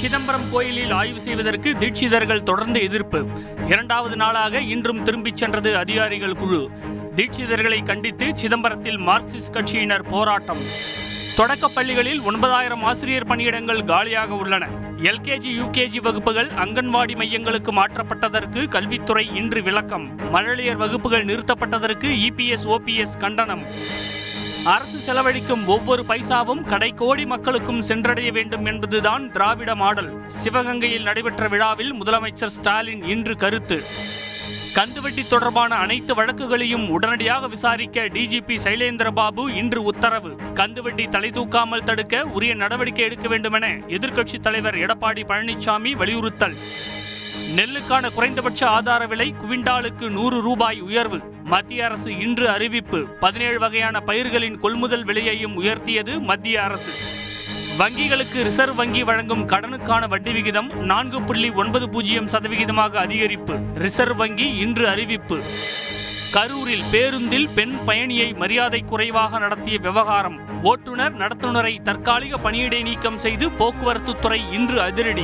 சிதம்பரம் கோயிலில் ஆய்வு செய்வதற்கு தீட்சிதர்கள் தொடர்ந்து எதிர்ப்பு. இரண்டாவது நாளாக இன்றும் திரும்பிச் சென்றது அதிகாரிகள் குழு. தீட்சிதர்களை கண்டித்து சிதம்பரத்தில் மார்க்சிஸ்ட் கட்சியினர் போராட்டம். தொடக்கப் பள்ளிகளில் ஒன்பதாயிரம் ஆசிரியர் பணியிடங்கள் காலியாக உள்ளன. எல்கேஜி யூகேஜி வகுப்புகள் அங்கன்வாடி மையங்களுக்கு மாற்றப்பட்டதற்கு கல்வித்துறை இன்று விளக்கம். மழலையர் வகுப்புகள் நிறுத்தப்பட்டதற்கு இபிஎஸ் ஓபிஎஸ் கண்டனம். அரசு செலவழிக்கும் ஒவ்வொரு பைசாவும் கடைக்கோடி மக்களுக்கும் சென்றடைய வேண்டும் என்பதுதான் திராவிட மாடல். சிவகங்கையில் நடைபெற்ற விழாவில் முதலமைச்சர் ஸ்டாலின் இன்று கருத்து. கந்துவட்டி தொடர்பான அனைத்து வழக்குகளையும் உடனடியாக விசாரிக்க டிஜிபி சைலேந்திரபாபு இன்று உத்தரவு. கந்துவட்டி தலை தூக்காமல் தடுக்க உரிய நடவடிக்கை எடுக்க வேண்டுமென எதிர்க்கட்சித் தலைவர் எடப்பாடி பழனிசாமி வலியுறுத்தல். நெல்லுக்கான குறைந்தபட்ச ஆதார விலை குவிண்டாலுக்கு நூறு ரூபாய் உயர்வு. மத்திய அரசு இன்று அறிவிப்பு. பதினேழு வகையான பயிர்களின் கொள்முதல் விலையையும் உயர்த்தியது மத்திய அரசு. வங்கிகளுக்கு ரிசர்வ் வங்கி வழங்கும் கடனுக்கான வட்டி விகிதம் நான்கு புள்ளி ஒன்பது பூஜ்ஜியம் சதவிகிதமாக அதிகரிப்பு. ரிசர்வ் வங்கி இன்று அறிவிப்பு. கரூரில் பேருந்தில் பெண் பயணியை மரியாதை குறைவாக நடத்திய விவகாரம். ஓட்டுநர் நடத்துனரை தற்காலிக பணியிடை நீக்கம் செய்து போக்குவரத்து துறை இன்று அதிரடி.